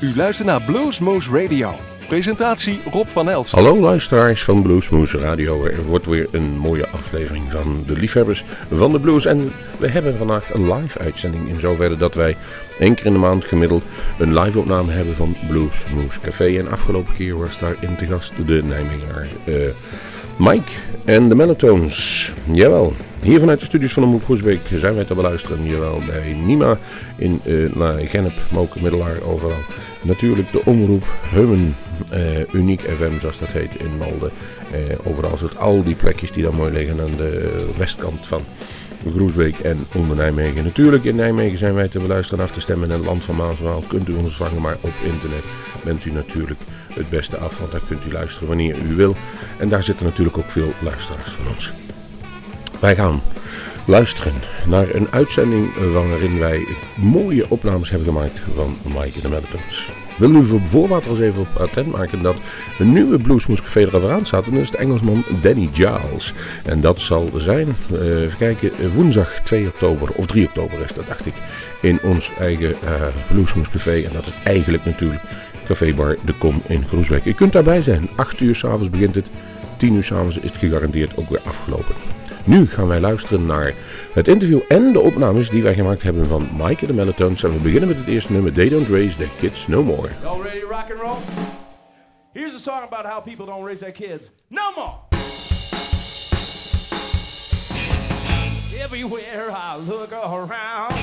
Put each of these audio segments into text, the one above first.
U luistert naar Bluesmoose Radio. Presentatie Rob van Elst. Hallo luisteraars van Bluesmoose Radio. Er wordt weer een mooie aflevering van de liefhebbers van de blues. En we hebben vandaag een live uitzending in zoverre dat wij één keer in de maand gemiddeld een live opname hebben van Bluesmoose Café. En afgelopen keer was daar in te gast de Nijmegenaar uh, Mike en de Melatones. Jawel, hier vanuit de studios van de Groesbeek zijn wij te beluisteren. Jawel, bij Nima in uh, Genep, Moken, Middelaar, overal. Natuurlijk de omroep Hummen, uh, Uniek FM zoals dat heet in Malden. Uh, overal zit al die plekjes die dan mooi liggen aan de westkant van Groesbeek en onder Nijmegen. Natuurlijk in Nijmegen zijn wij te beluisteren af te stemmen. In het land van Maaswaal kunt u ons vangen, maar op internet bent u natuurlijk het beste af. Want daar kunt u luisteren wanneer u wil. En daar zitten natuurlijk ook veel luisteraars van ons. Wij gaan luisteren naar een uitzending waarin wij mooie opnames hebben gemaakt van Mike de Melatones. Wil u voor voorbaat al even op attent maken dat een nieuwe Bluesmoes Café aan staat. En dat is de Engelsman Danny Giles. En dat zal zijn, uh, even kijken, woensdag 2 oktober, of 3 oktober is dat dacht ik, in ons eigen uh. En dat is eigenlijk natuurlijk Café Bar De Kom in Groesbeek. U kunt daarbij zijn, 8 uur s'avonds begint het, 10 uur s'avonds is het gegarandeerd ook weer afgelopen. Nu gaan wij luisteren naar het interview en de opnames die wij gemaakt hebben van Mike de Melatones. En we beginnen met het eerste nummer, They Don't Raise Their Kids No More. Y'all rock and roll? Here's a song about how people don't raise their kids no more. Everywhere I look around,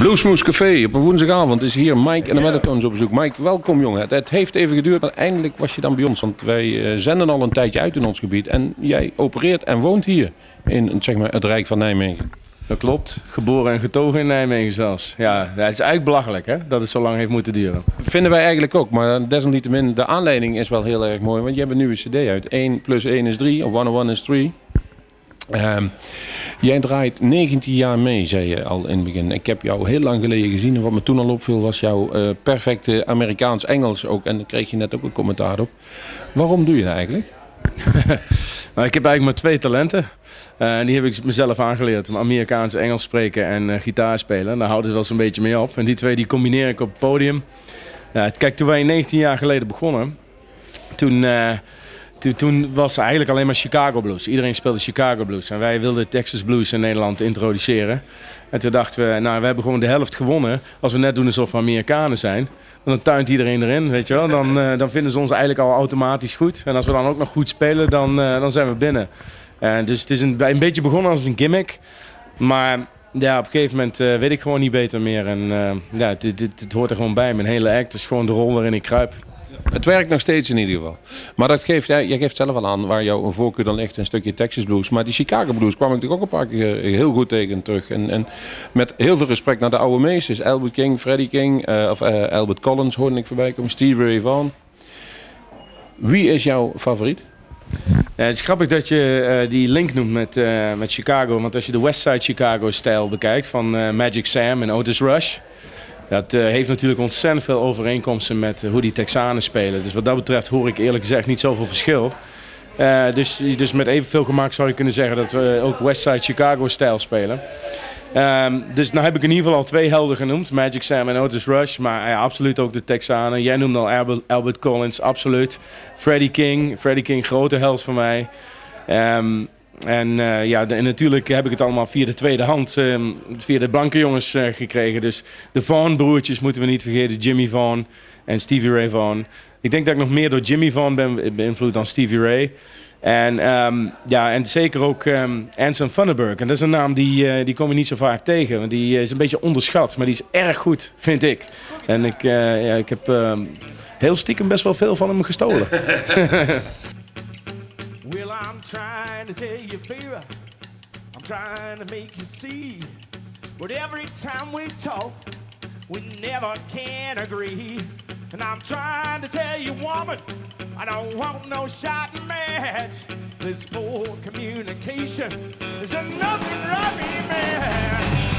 Bluesmoose Café op een woensdagavond is hier Mike en de Melatones op bezoek. Mike, welkom jongen. Het heeft even geduurd, maar eindelijk was je dan bij ons. Want wij eh, zenden al een tijdje uit in ons gebied. En jij opereert en woont hier in zeg maar, het Rijk van Nijmegen. Dat klopt. Geboren en getogen in Nijmegen zelfs. Ja, dat is eigenlijk belachelijk hè, dat het zo lang heeft moeten duren. Vinden wij eigenlijk ook, maar desalniettemin, de aanleiding is wel heel erg mooi. Want je hebt een nieuwe cd uit. 1 plus 1 is 3, of 101 is 3. Ehm, jij draait 19 jaar mee, zei je al in het begin. Ik heb jou heel lang geleden gezien. En wat me toen al opviel was jouw eh, perfecte Amerikaans-Engels ook. En daar kreeg je net ook een commentaar op. Waarom doe je dat eigenlijk? Nou, ik heb eigenlijk maar twee talenten. En die heb ik mezelf aangeleerd. Amerikaans, Engels spreken en eh, gitaar spelen. Daar houdt het wel eens een beetje mee op. En die twee die combineer ik op het podium. Kijk, toen wij 19 jaar geleden begonnen, toen, toen, toen was eigenlijk alleen maar Chicago Blues. Iedereen speelde Chicago Blues. En wij wilden Texas Blues in Nederland introduceren. En toen dachten we, nou, we hebben gewoon de helft gewonnen. Als we net doen alsof we Amerikanen zijn. Dan tuint iedereen erin, weet je wel. Dan, eh, dan vinden ze ons eigenlijk al automatisch goed. En als we dan ook nog goed spelen, dan, eh, dan zijn we binnen. En dus het is een, een beetje begonnen als een gimmick. Maar ja, op een gegeven moment eh, weet ik gewoon niet beter meer. En eh, ja, het hoort er gewoon bij. Mijn hele act is gewoon de rol waarin ik kruip. Het werkt nog steeds in ieder geval. Maar dat geeft, jij geeft zelf al aan waar jouw voorkeur dan ligt, een stukje Texas Blues. Maar die Chicago Blues kwam ik natuurlijk ook een paar keer heel goed tegen terug. En, en met heel veel respect naar de oude meesters. Albert King, Freddie King, eh, of eh, Albert Collins hoorde ik voorbij komen, Stevie Ray Vaughan. Wie is jouw favoriet? Het is grappig dat je eh, die link noemt met, eh, met Chicago. Want als je de Westside Chicago-stijl bekijkt van eh, Magic Sam en Otis Rush... Dat eh, heeft natuurlijk ontzettend veel overeenkomsten met eh, hoe die Texanen spelen. Dus wat dat betreft hoor ik eerlijk gezegd niet zoveel verschil. Eh, dus, dus met evenveel gemak zou je kunnen zeggen dat we ook Westside Chicago-stijl spelen. Ehm, dus nou heb ik in ieder geval al twee helden genoemd. Magic Sam en Otis Rush. Maar ja, absoluut ook de Texanen. Jij noemde al Albert, Collins, absoluut. Freddie King. Freddie King, grote held van mij. Ehm, en eh, ja, en natuurlijk heb ik het allemaal via de tweede hand, ehm, via de blanke jongens eh, gekregen. Dus de Vaughan-broertjes moeten we niet vergeten. Jimmy Vaughan en Stevie Ray Vaughan. Ik denk dat ik nog meer door Jimmy Vaughan ben beïnvloed dan Stevie Ray. En, ehm, ja, en zeker ook ehm Anson Funderburg. En dat is een naam die, eh, die kom je niet zo vaak tegen. Want die is een beetje onderschat, maar die is erg goed, vind ik. En ik, ja, ik heb heel stiekem best wel veel van hem gestolen. I'm trying to tell you, baby. I'm trying to make you see. But every time we talk, we never can agree. And I'm trying to tell you, woman, I don't want no shot match. This poor communication is enough to drive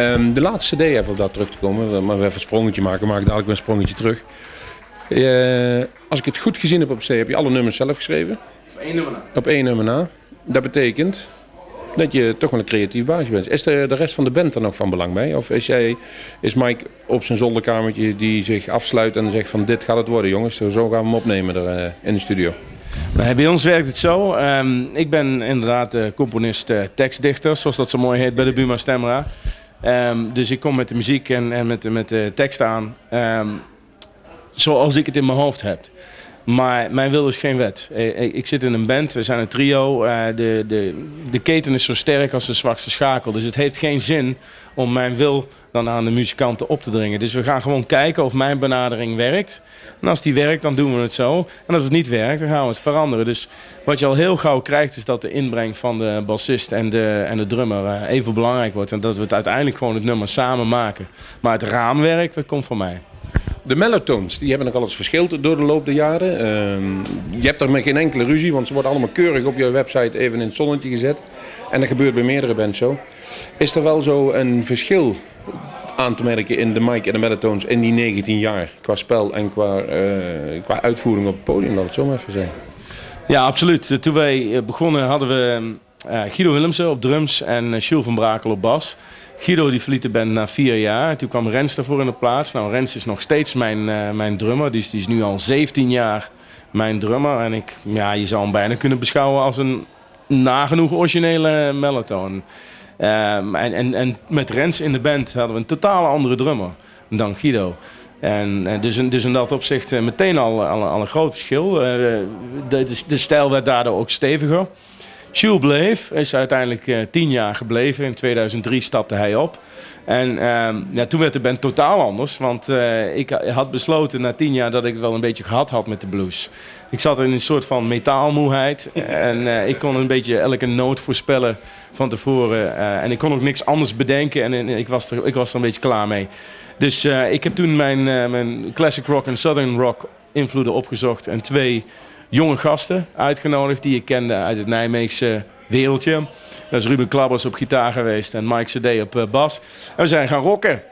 Ehm, de laatste CD, even op dat terug te komen, maar we even een sprongetje maken, maak ik dadelijk weer een sprongetje terug. Eh, als ik het goed gezien heb op CD, heb je alle nummers zelf geschreven. Eén nummer na. Op één nummer na. Dat betekent dat je toch wel een creatief baasje bent. Is de, de rest van de band er nog van belang bij? Of is, jij, is Mike op zijn zolderkamertje die zich afsluit en zegt van dit gaat het worden jongens, zo gaan we hem opnemen er, eh, in de studio? Bij ons werkt het zo. Ehm, ik ben inderdaad eh, componist, eh, tekstdichter, zoals dat zo mooi heet bij de Buma Stemra. Ehm, dus ik kom met de muziek en, en met, de- met de tekst aan, ehm, zoals ik het in mijn hoofd heb. Maar mijn wil is geen wet. Eh, Ik, ik zit in een band, we zijn een trio. eh, de, de, de keten is zo sterk als de zwakste schakel. Dus het heeft geen zin om mijn wil dan aan de muzikanten op te dringen. Dus we gaan gewoon kijken of mijn benadering werkt. En als die werkt, dan doen we het zo. En als het niet werkt, dan gaan we het veranderen. Dus wat je al heel gauw krijgt, is dat de inbreng van de bassist en de, en de drummer eh, even belangrijk wordt. En dat we het uiteindelijk gewoon het nummer samen maken. Maar het raamwerk, dat komt van mij. De mellotones, die hebben nogal eens verschild door de loop der jaren. Ehm, je hebt er met geen enkele ruzie, want ze worden allemaal keurig op je website even in het zonnetje gezet. En dat gebeurt bij meerdere bands zo. Is er wel zo een verschil aan te merken in de mic en de mellotones in die 19 jaar? Qua spel en qua, eh, qua uitvoering op het podium, laat het zo maar even zeggen. Ja, absoluut. Eh, Toen wij eh, begonnen hadden we Guido Willemsen op drums en Jules van Brakel op bas. Guido die verliet de band na vier jaar. Toen kwam Rens daarvoor in de plaats. Nou, Rens is nog steeds mijn, mijn drummer. Die is, die is nu al 17 jaar mijn drummer. En ik, ja, je zou hem bijna kunnen beschouwen als een nagenoeg originele melatoon. Ehm, en, en, en met Rens in de band hadden we een totaal andere drummer dan Guido. En, eh, dus, in, dus in dat opzicht eh, meteen al, al, een groot verschil. Eh, de, de, stijl werd daardoor ook steviger. Jules bleef, is uiteindelijk tien jaar gebleven. In 2003 stapte hij op. En ehm, toen werd de band totaal anders. Want ik had besloten na tien jaar dat ik het wel een beetje gehad had met de blues. Ik zat in een soort van metaalmoeheid. en eh, ik kon een beetje elke noot voorspellen van tevoren. eh, en ik kon ook niks anders bedenken. En, en ik, was er, ik was er een beetje klaar mee. Dus eh, ik heb toen mijn, mijn classic rock en southern rock invloeden opgezocht. En twee jonge gasten uitgenodigd die ik kende uit het Nijmeegse wereldje. Dat is Ruben Klabbers op gitaar geweest en Mike CD op bas. En we zijn gaan rocken.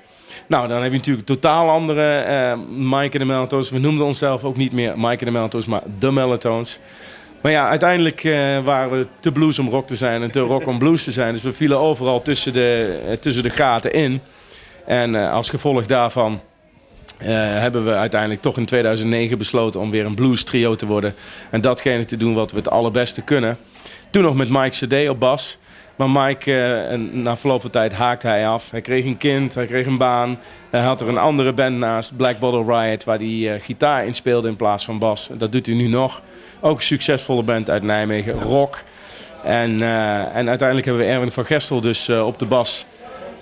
Nou, dan heb je natuurlijk totaal andere eh Mike en de Melatones. We noemden onszelf ook niet meer Mike en de Melatones, maar de Melatones. Maar ja, uiteindelijk eh, waren we te blues om rock te zijn en te rock om blues te zijn. Dus we vielen overal tussen de, eh, tussen de gaten in. En als gevolg daarvan hebben we uiteindelijk toch in 2009 besloten om weer een blues trio te worden. En datgene te doen wat we het allerbeste kunnen. Toen nog met Mike CD op bas. Maar Mike, eh, na verloop van tijd haakte hij af. Hij kreeg een kind, hij kreeg een baan. Hij had er een andere band naast, Black Bottle Riot, waar hij eh, gitaar in speelde in plaats van bas. Dat doet hij nu nog. Ook een succesvolle band uit Nijmegen, rock. En, eh, en uiteindelijk hebben we Erwin van Gestel dus op de bas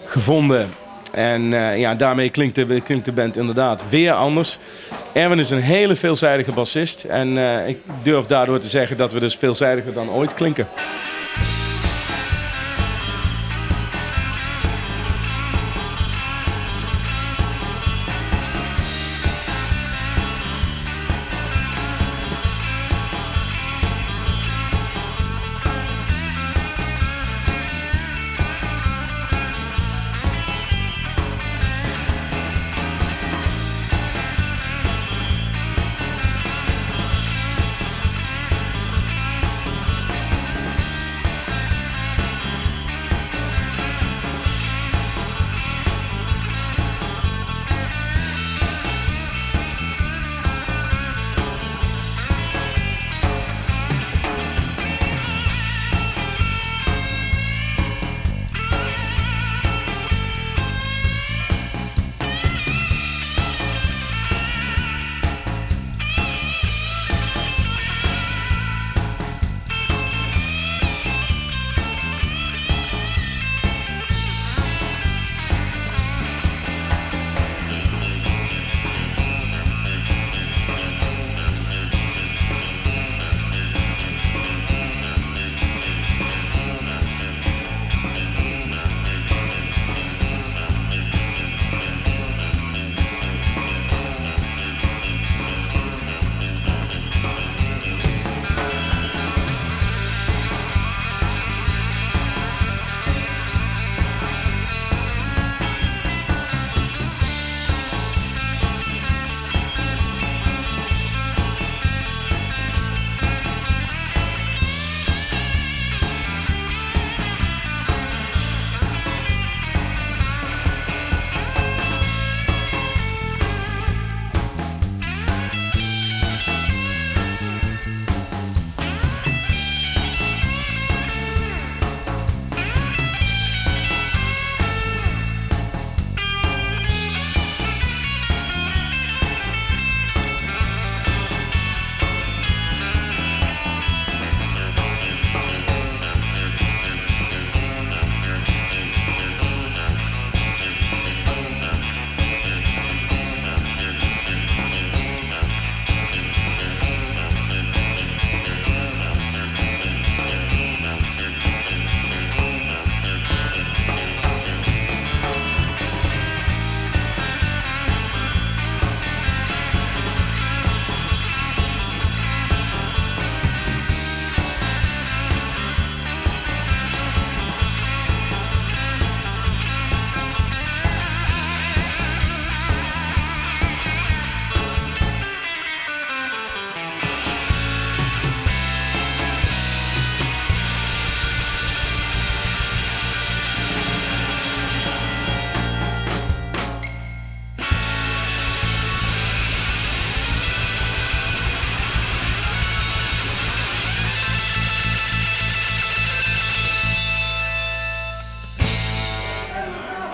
gevonden. En ja, daarmee klinkt de, klinkt de band inderdaad weer anders. Erwin is een hele veelzijdige bassist. En ik durf daardoor te zeggen dat we dus veelzijdiger dan ooit klinken.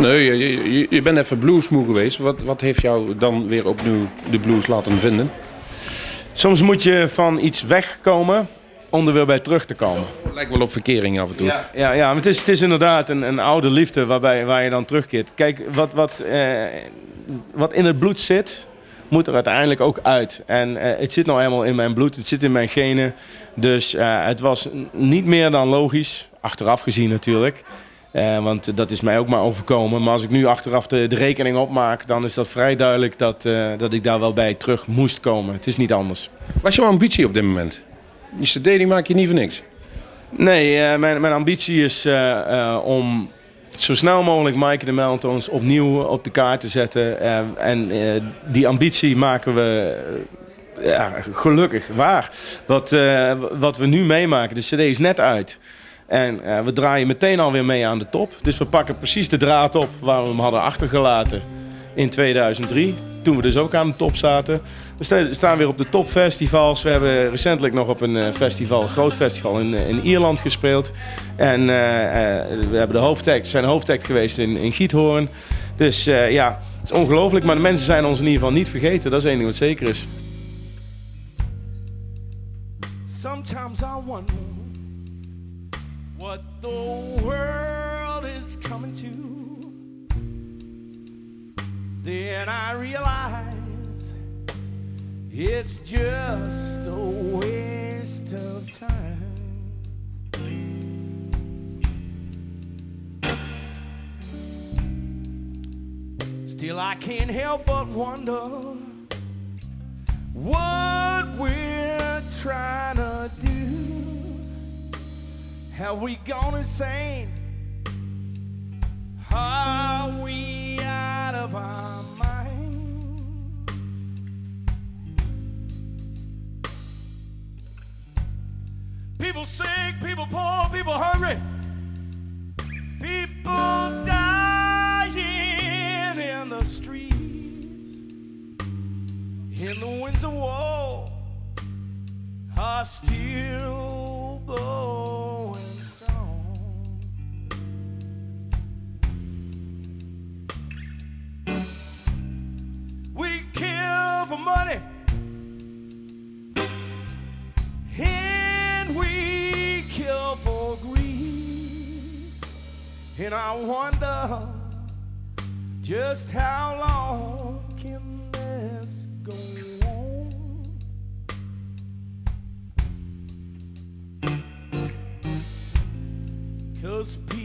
Nee, je, je, je bent even bluesmoe geweest. Wat, wat heeft jou dan weer opnieuw de blues laten vinden? Soms moet je van iets wegkomen om er weer bij terug te komen. Lijkt wel op verkering af en toe. Ja, ja, ja maar het is, het is inderdaad een, een oude liefde waarbij, waar je dan terugkeert. Kijk, wat, wat, eh, wat in het bloed zit, moet er uiteindelijk ook uit. En eh, het zit nou eenmaal in mijn bloed, het zit in mijn genen. Dus eh, het was niet meer dan logisch, achteraf gezien natuurlijk. Eh, want dat is mij ook maar overkomen. Maar als ik nu achteraf de, de rekening opmaak, dan is dat vrij duidelijk dat, eh, dat ik daar wel bij terug moest komen. Het is niet anders. Wat is jouw ambitie op dit moment? Die cd die maak je niet voor niks. Nee, eh, mijn, mijn ambitie is om zo snel mogelijk Mike de Meltons opnieuw op de kaart te zetten. En die ambitie maken we ja, gelukkig waar. Wat, wat we nu meemaken, de CD is net uit. En eh, we draaien meteen alweer mee aan de top. Dus we pakken precies de draad op waar we hem hadden achtergelaten in 2003. Toen we dus ook aan de top zaten. We sta- staan weer op de topfestivals. We hebben recentelijk nog op een eh, festival, een groot festival in, eh, in Ierland gespeeld. En we hebben de hoofdact, zijn hoofdact geweest in, in Giethoorn. Dus ja, het is ongelooflijk. Maar de mensen zijn ons in ieder geval niet vergeten. Dat is één ding wat zeker is. Sometimes I wonder the world is coming to. Then I realize it's just a waste of time. Still, I can't help but wonder what we're trying to do. Have we gone insane? Are we out of our minds? People sick, people poor, people hungry, people dying in the streets in the winds of war are still blowing money and we kill for greed. And I wonder just how long can this go on? Cause people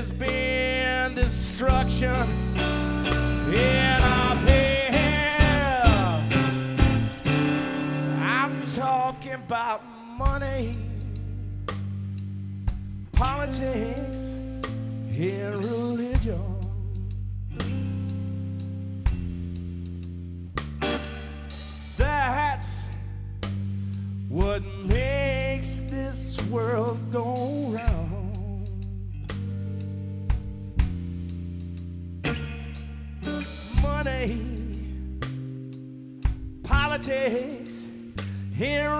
There's been destruction in our path. I'm talking about money, politics, and religion. Politics, and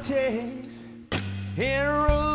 politics, and religion.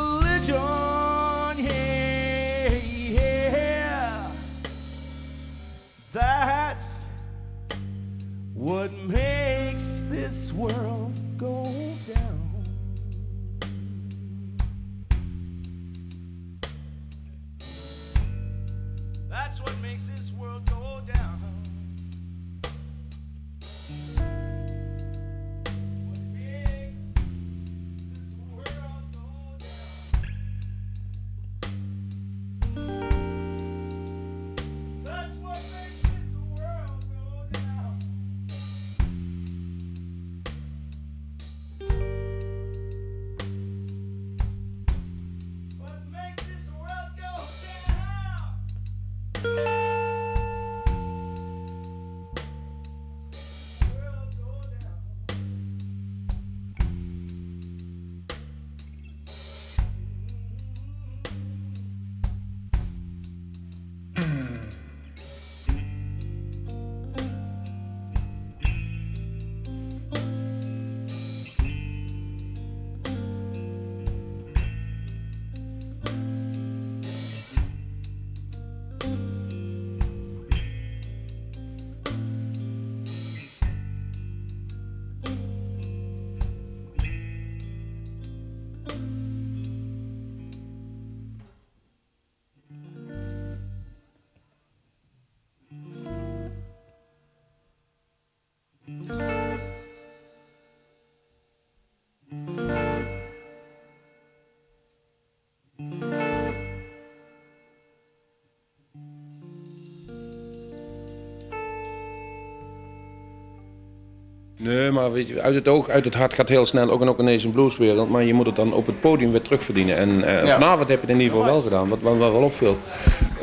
Nee, maar weet je, uit het oog, uit het hart gaat heel snel ook en ook ineens een blueswereld. Maar je moet het dan op het podium weer terugverdienen. En eh, Ja. vanavond heb je het in ieder geval wel gedaan, wat, wat, wat wel opviel.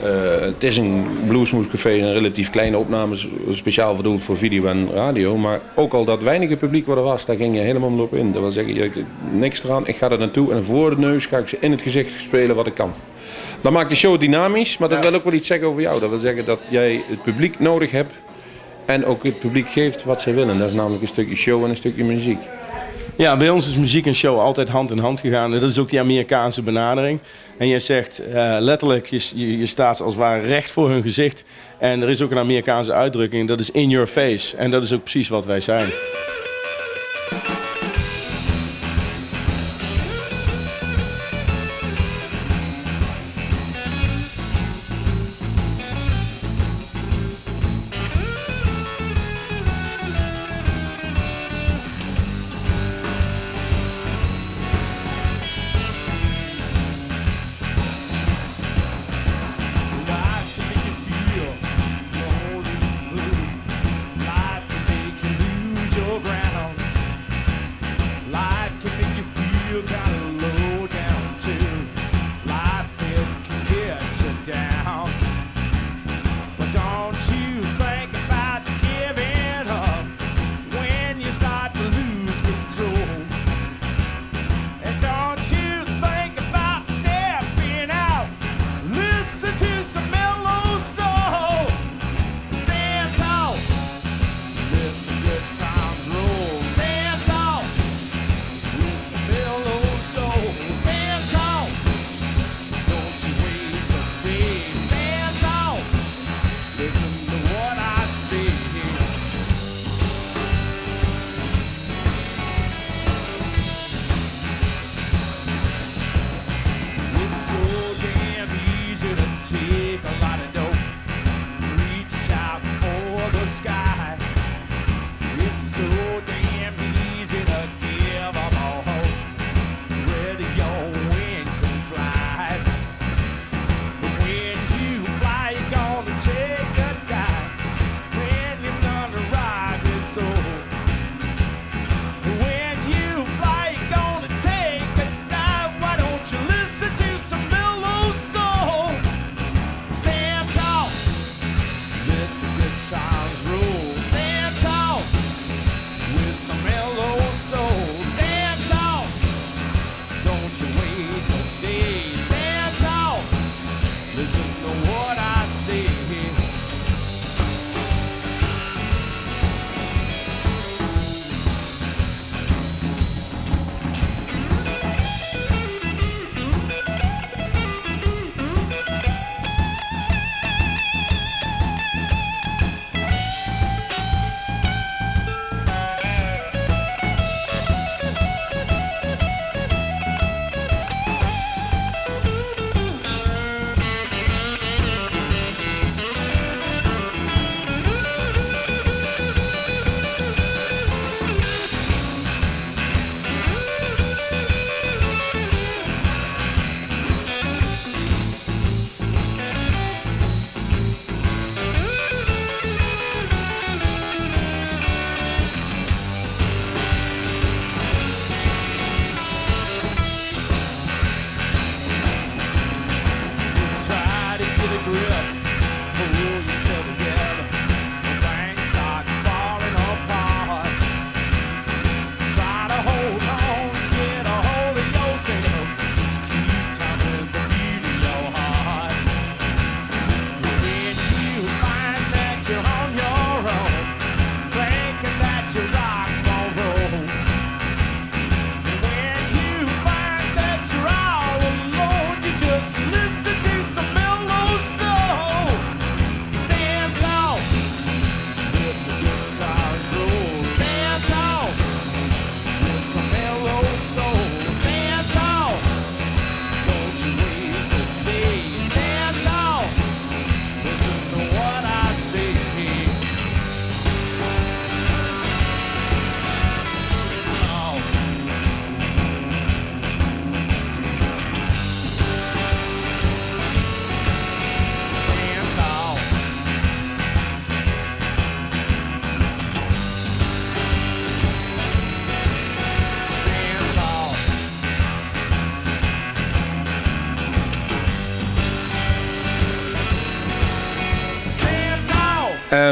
Eh, het is een bluesmoescafé, een relatief kleine opname, speciaal bedoeld voor video en radio. Maar ook al dat weinige publiek wat er was, daar ging je helemaal op in. Dat wil zeggen, je, niks eraan, ik ga er naartoe en voor de neus ga ik ze in het gezicht spelen wat ik kan. Dat maakt de show dynamisch, maar dat wil ook wel iets zeggen over jou. Dat wil zeggen dat jij het publiek nodig hebt en ook het publiek geeft wat ze willen. Dat is namelijk een stukje show en een stukje muziek. Ja, bij ons is muziek en show altijd hand in hand gegaan. En dat is ook die Amerikaanse benadering. En je zegt eh, letterlijk, je, je, je staat als het ware recht voor hun gezicht. En er is ook een Amerikaanse uitdrukking, dat is in your face. En dat is ook precies wat wij zijn.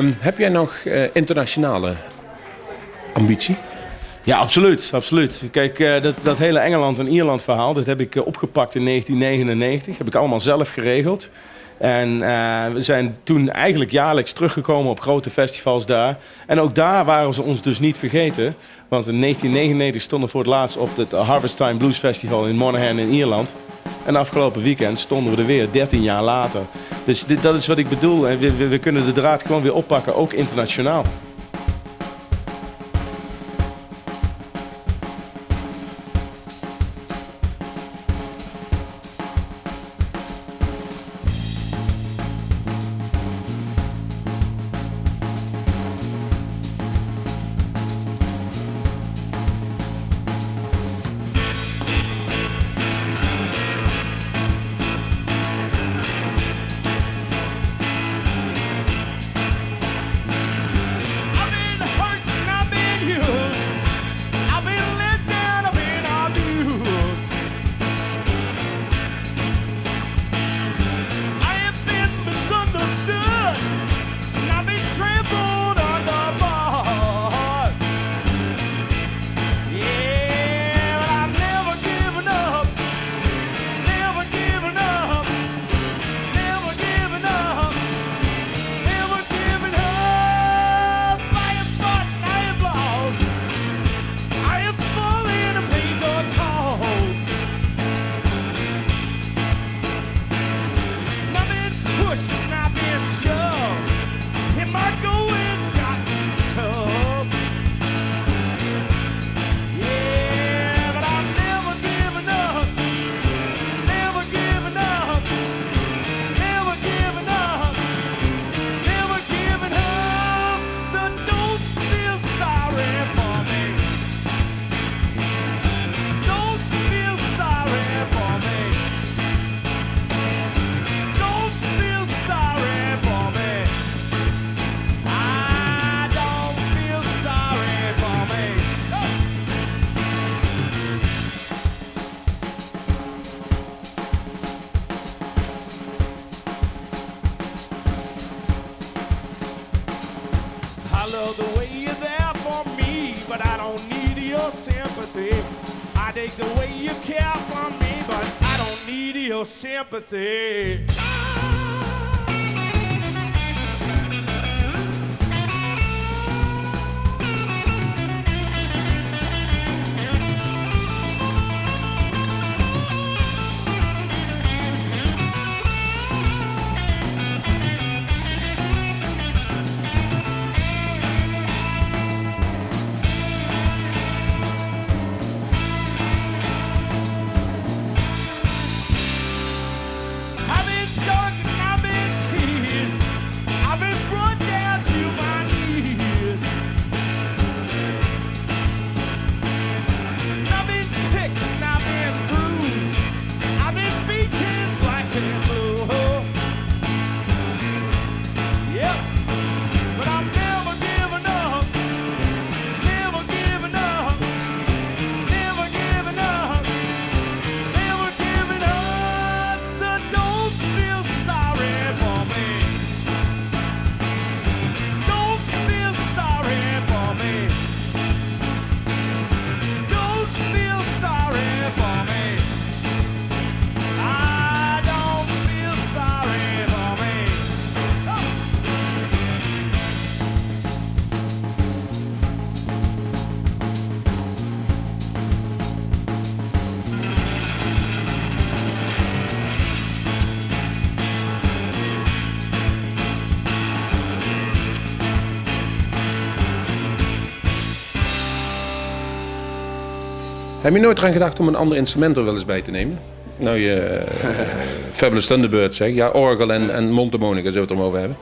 Ehm, heb jij nog eh, internationale ambitie? Ja, absoluut. absoluut. Kijk, eh, dat, dat hele Engeland- en Ierland verhaal, dat heb ik eh, opgepakt in 1999. Heb ik allemaal zelf geregeld. En we zijn toen eigenlijk jaarlijks teruggekomen op grote festivals daar. En ook daar waren ze ons dus niet vergeten. Want in 1999 stonden we voor het laatst op het Harvest Time Blues Festival in Monaghan in Ierland. En afgelopen weekend stonden we er weer 13 jaar later. Dus dat is wat ik bedoel. En we, we kunnen de draad gewoon weer oppakken, ook internationaal. Sympathy. Heb je nooit eraan gedacht om een ander instrument er wel eens bij te nemen? Nou, je eh, Fabulous Thunderbird zeg. Ja, orgel en, en mondharmonica, zullen we het erom over hebben.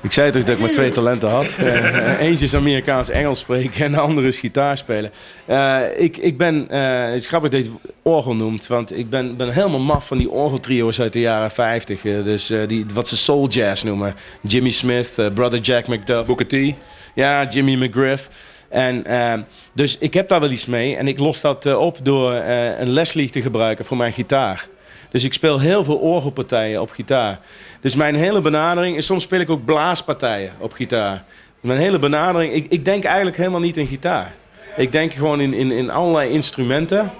Ik zei toch dat ik maar twee talenten had. Eh, eentje is Amerikaans-Engels spreken en de andere is gitaar spelen. Eh, ik, ik ben, eh, het is grappig dat je het orgel noemt, want ik ben, ben helemaal maf van die orgeltrio's uit de jaren 50. eh, dus eh, die, wat ze soul jazz noemen. Jimmy Smith, eh, Brother Jack McDuff. Booker T. Ja, Jimmy McGriff. En, ehm, dus ik heb daar wel iets mee. En ik los dat eh, op door eh, een Leslie te gebruiken voor mijn gitaar. Dus ik speel heel veel orgelpartijen op gitaar. Dus mijn hele benadering is, soms speel ik ook blaaspartijen op gitaar. Mijn hele benadering, ik, ik denk eigenlijk helemaal niet in gitaar. Ik denk gewoon in, in, in allerlei instrumenten.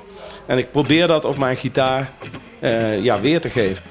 En ik probeer dat op mijn gitaar eh, ja, weer te geven.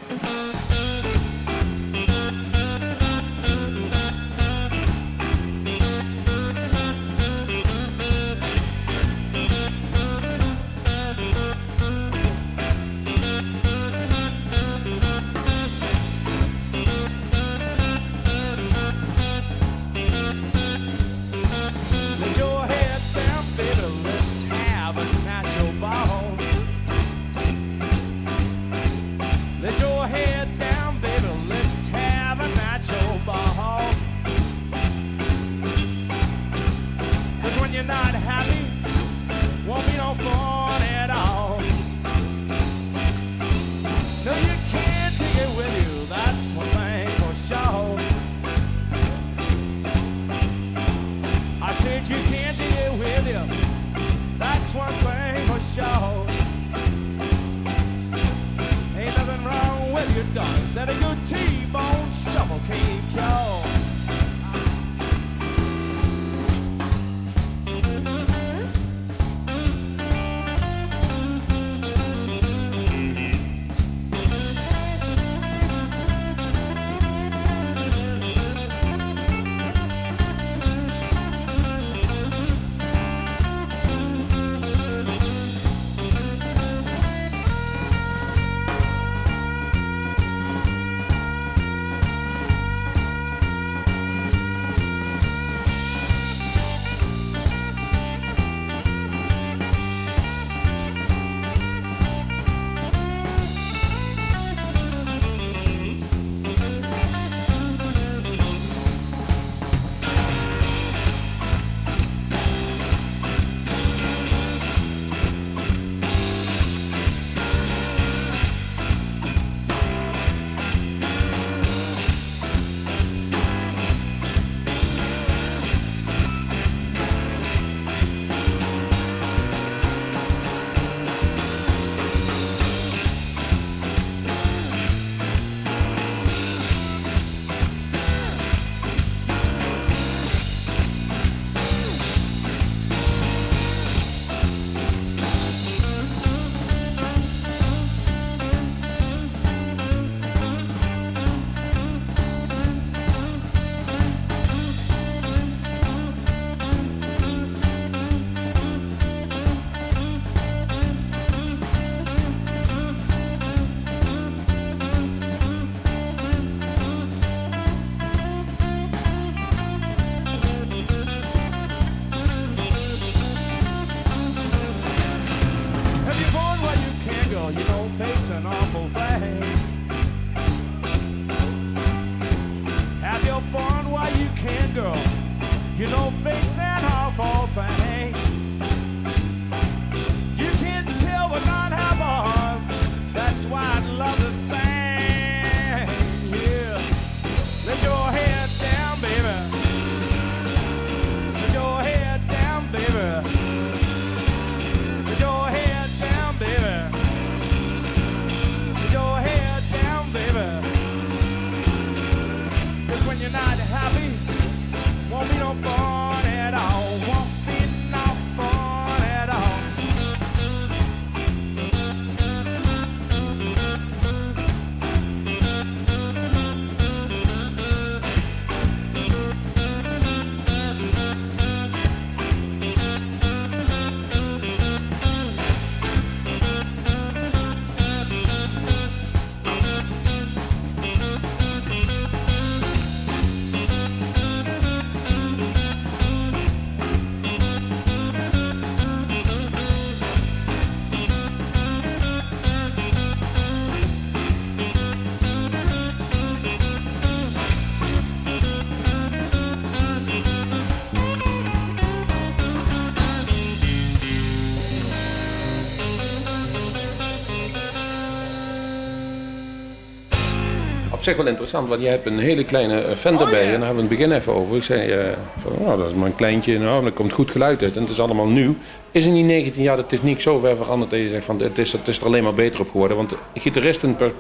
Op zich wel interessant, want je hebt een hele kleine eh, Fender bij je. En daar hebben we het begin even over. Ik zei, eh, van, nou, dat is maar een kleintje, nou, er komt goed geluid uit en het is allemaal nieuw. Is in die 19 jaar de techniek zo ver veranderd dat je zegt van het is, het is er alleen maar beter op geworden. Want gitaristen per,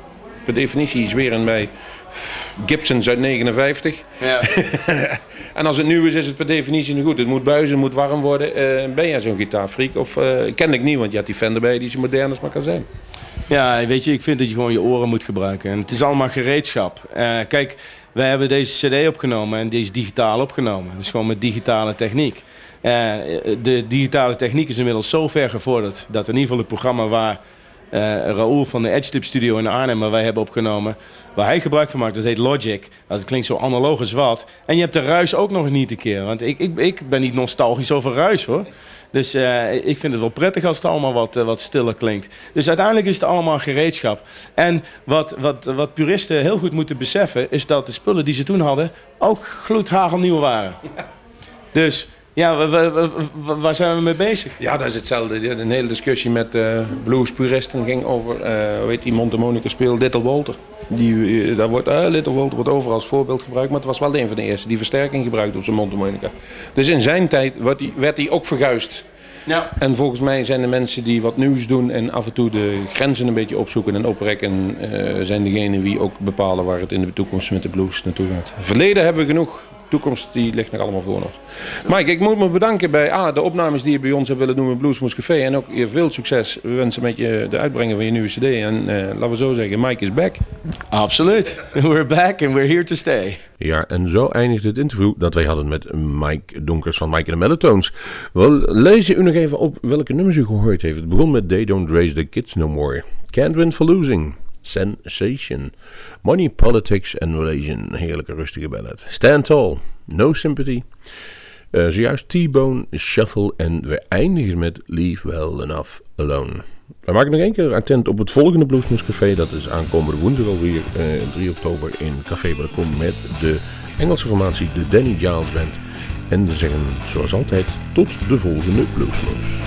per definitie zweren bij Gibsons uit 59. Ja. En als het nieuw is, is het per definitie niet goed. Het moet buizen, het moet warm worden. Eh, ben jij zo'n gitaarfreak? Of uh, ken ik niet, want je had die Fender bij je die zo modern als maar kan zijn. Ja, weet je, ik vind dat je gewoon je oren moet gebruiken. En het is allemaal gereedschap. Uh, kijk, wij hebben deze cd opgenomen en is digitaal opgenomen. Dus gewoon met digitale techniek. Uh, de digitale techniek is inmiddels zo ver gevorderd dat in ieder geval het programma waar uh, Raoul van de Edge Tip Studio in Arnhem, waar wij hebben opgenomen, waar hij gebruik van maakt, dat heet Logic. Dat klinkt zo analoog als wat. En je hebt de ruis ook nog niet een keer. Want ik, ik, ik ben niet nostalgisch over ruis hoor. Dus uh, ik vind het wel prettig als het allemaal wat, uh, wat stiller klinkt. Dus uiteindelijk is het allemaal gereedschap. En wat, wat, wat puristen heel goed moeten beseffen, is dat de spullen die ze toen hadden ook gloedhagelnieuw waren. Ja. Dus ja, waar zijn we mee bezig? Ja, dat is hetzelfde. Een hele discussie met uh, bluespuristen ging over, uh, hoe heet die Montemonica speel, Little Walter. Die, uh, daar wordt, Little Walter wordt overal als voorbeeld gebruikt, maar het was wel een van de eerste die versterking gebruikte op zijn Montemonica. Dus in zijn tijd werd die, werd die ook verguisd. Ja. En volgens mij zijn de mensen die wat nieuws doen en af en toe de grenzen een beetje opzoeken en oprekken, zijn degenen die ook bepalen waar het in de toekomst met de blues naartoe gaat. Verleden hebben we genoeg toekomst die ligt nog allemaal voor ons. Mike, ik moet me bedanken bij A, de opnames die je bij ons hebt willen doen met Bluesmoes Café. En ook je veel succes. We wensen met je de uitbrengen van je nieuwe cd. En uh, laten we zo zeggen, Mike is back. Absoluut. We're back and we're here to stay. Ja, en zo eindigt het interview dat wij hadden met Mike Donkers van Mike en de Melatones. We lezen u nog even op welke nummers u gehoord heeft. Het begon met They Don't Raise the Kids No More. Can't Win for Losing. Sensation. Money, Politics and Religion. Heerlijke rustige ballad. Stand Tall. No Sympathy. Uh, zojuist T-Bone, Shuffle en we eindigen met Leave Well Enough Alone. We maken nog één keer attent op het volgende Bluesmoes Café. Dat is aankomende woensdag alweer uh, 3 oktober in Café Balkon met de Engelse formatie de Danny Giles Band. En we zeggen zoals altijd tot de volgende Bluesmoes.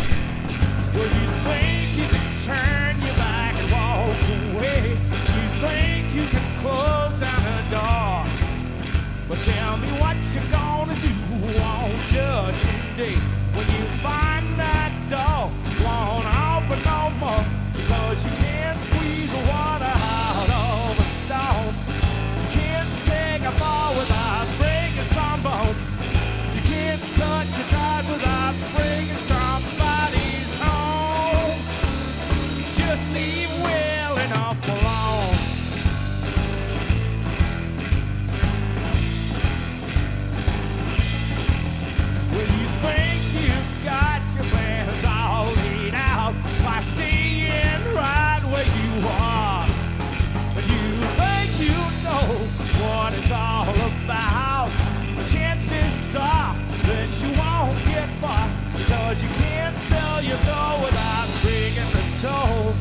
Your soul without breaking the toe.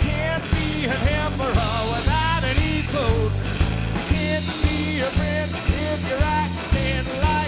Can't be an emperor without any clothes. Can't be a friend if you're acting like